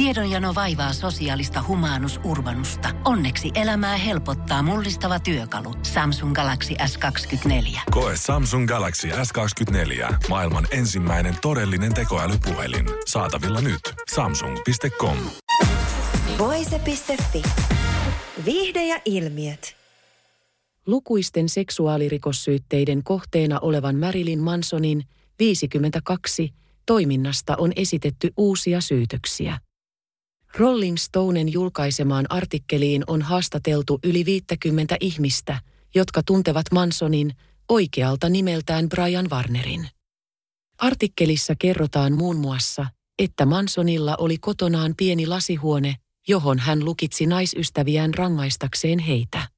Tiedonjano vaivaa sosiaalista humanus urbanusta. Onneksi elämää helpottaa mullistava työkalu. Samsung Galaxy S24. Koe Samsung Galaxy S24. Maailman ensimmäinen todellinen tekoälypuhelin. Saatavilla nyt. Samsung.com. Voise.fi. Viihde ja ilmiöt. Lukuisten seksuaalirikossyytteiden kohteena olevan Marilyn Mansonin 52 toiminnasta on esitetty uusia syytöksiä. Rolling Stonen julkaisemaan artikkeliin on haastateltu yli 50 ihmistä, jotka tuntevat Mansonin oikealta nimeltään Brian Warnerin. Artikkelissa kerrotaan muun muassa, että Mansonilla oli kotonaan pieni lasihuone, johon hän lukitsi naisystäviään rangaistakseen heitä.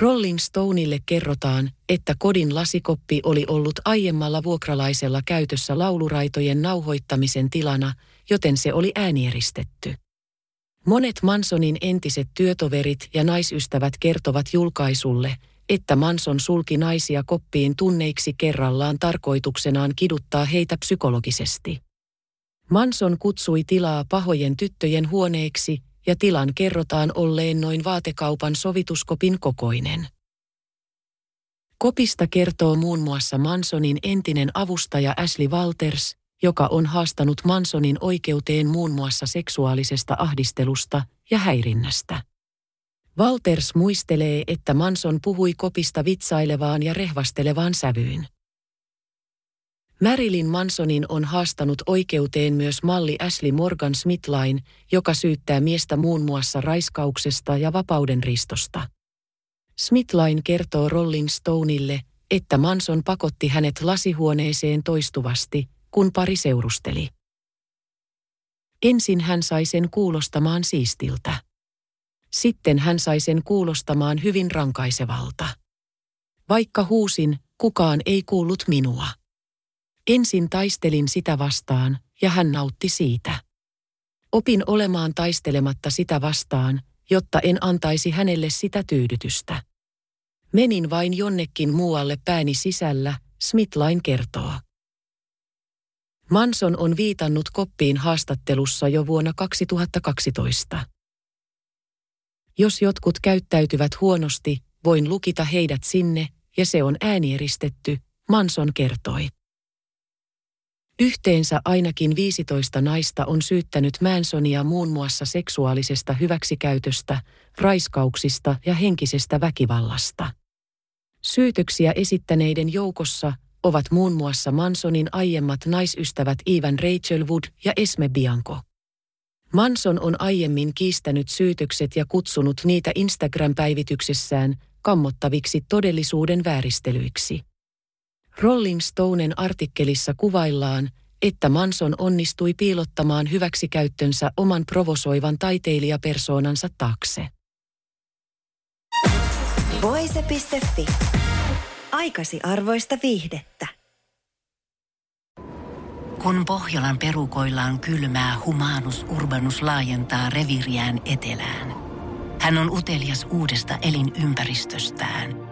Rolling Stoneille kerrotaan, että kodin lasikoppi oli ollut aiemmalla vuokralaisella käytössä lauluraitojen nauhoittamisen tilana, joten se oli äänieristetty. Monet Mansonin entiset työtoverit ja naisystävät kertovat julkaisulle, että Manson sulki naisia koppiin tunneiksi kerrallaan tarkoituksenaan kiduttaa heitä psykologisesti. Manson kutsui tilaa pahojen tyttöjen huoneeksi ja tilan kerrotaan olleen noin vaatekaupan sovituskopin kokoinen. Kopista kertoo muun muassa Mansonin entinen avustaja Ashley Walters, joka on haastanut Mansonin oikeuteen muun muassa seksuaalisesta ahdistelusta ja häirinnästä. Walters muistelee, että Manson puhui kopista vitsailevaan ja rehvastelevaan sävyyn. Marilyn Mansonin on haastanut oikeuteen myös malli Ashley Morgan Smithline, joka syyttää miestä muun muassa raiskauksesta ja vapaudenristosta. Smithline kertoo Rolling Stoneille, että Manson pakotti hänet lasihuoneeseen toistuvasti, kun pari seurusteli. Ensin hän sai sen kuulostamaan siistiltä. Sitten hän sai sen kuulostamaan hyvin rankaisevalta. Vaikka huusin, kukaan ei kuullut minua. Ensin taistelin sitä vastaan, ja hän nautti siitä. Opin olemaan taistelematta sitä vastaan, jotta en antaisi hänelle sitä tyydytystä. Menin vain jonnekin muualle pääni sisällä, Smithline kertoo. Manson on viitannut koppiin haastattelussa jo vuonna 2012. Jos jotkut käyttäytyvät huonosti, voin lukita heidät sinne, ja se on äänieristetty, Manson kertoi. Yhteensä ainakin 15 naista on syyttänyt Mansonia muun muassa seksuaalisesta hyväksikäytöstä, raiskauksista ja henkisestä väkivallasta. Syytöksiä esittäneiden joukossa ovat muun muassa Mansonin aiemmat naisystävät Ivan Rachel Wood ja Esme Bianco. Manson on aiemmin kiistänyt syytökset ja kutsunut niitä Instagram-päivityksessään kammottaviksi todellisuuden vääristelyiksi. Rolling Stonen artikkelissa kuvaillaan, että Manson onnistui piilottamaan hyväksikäyttönsä oman provosoivan taiteilijapersoonansa taakse. Voise.fi. Aikasi arvoista viihdettä. Kun Pohjolan perukoillaan kylmää, humanus urbanus laajentaa reviriään etelään. Hän on utelias uudesta elinympäristöstään –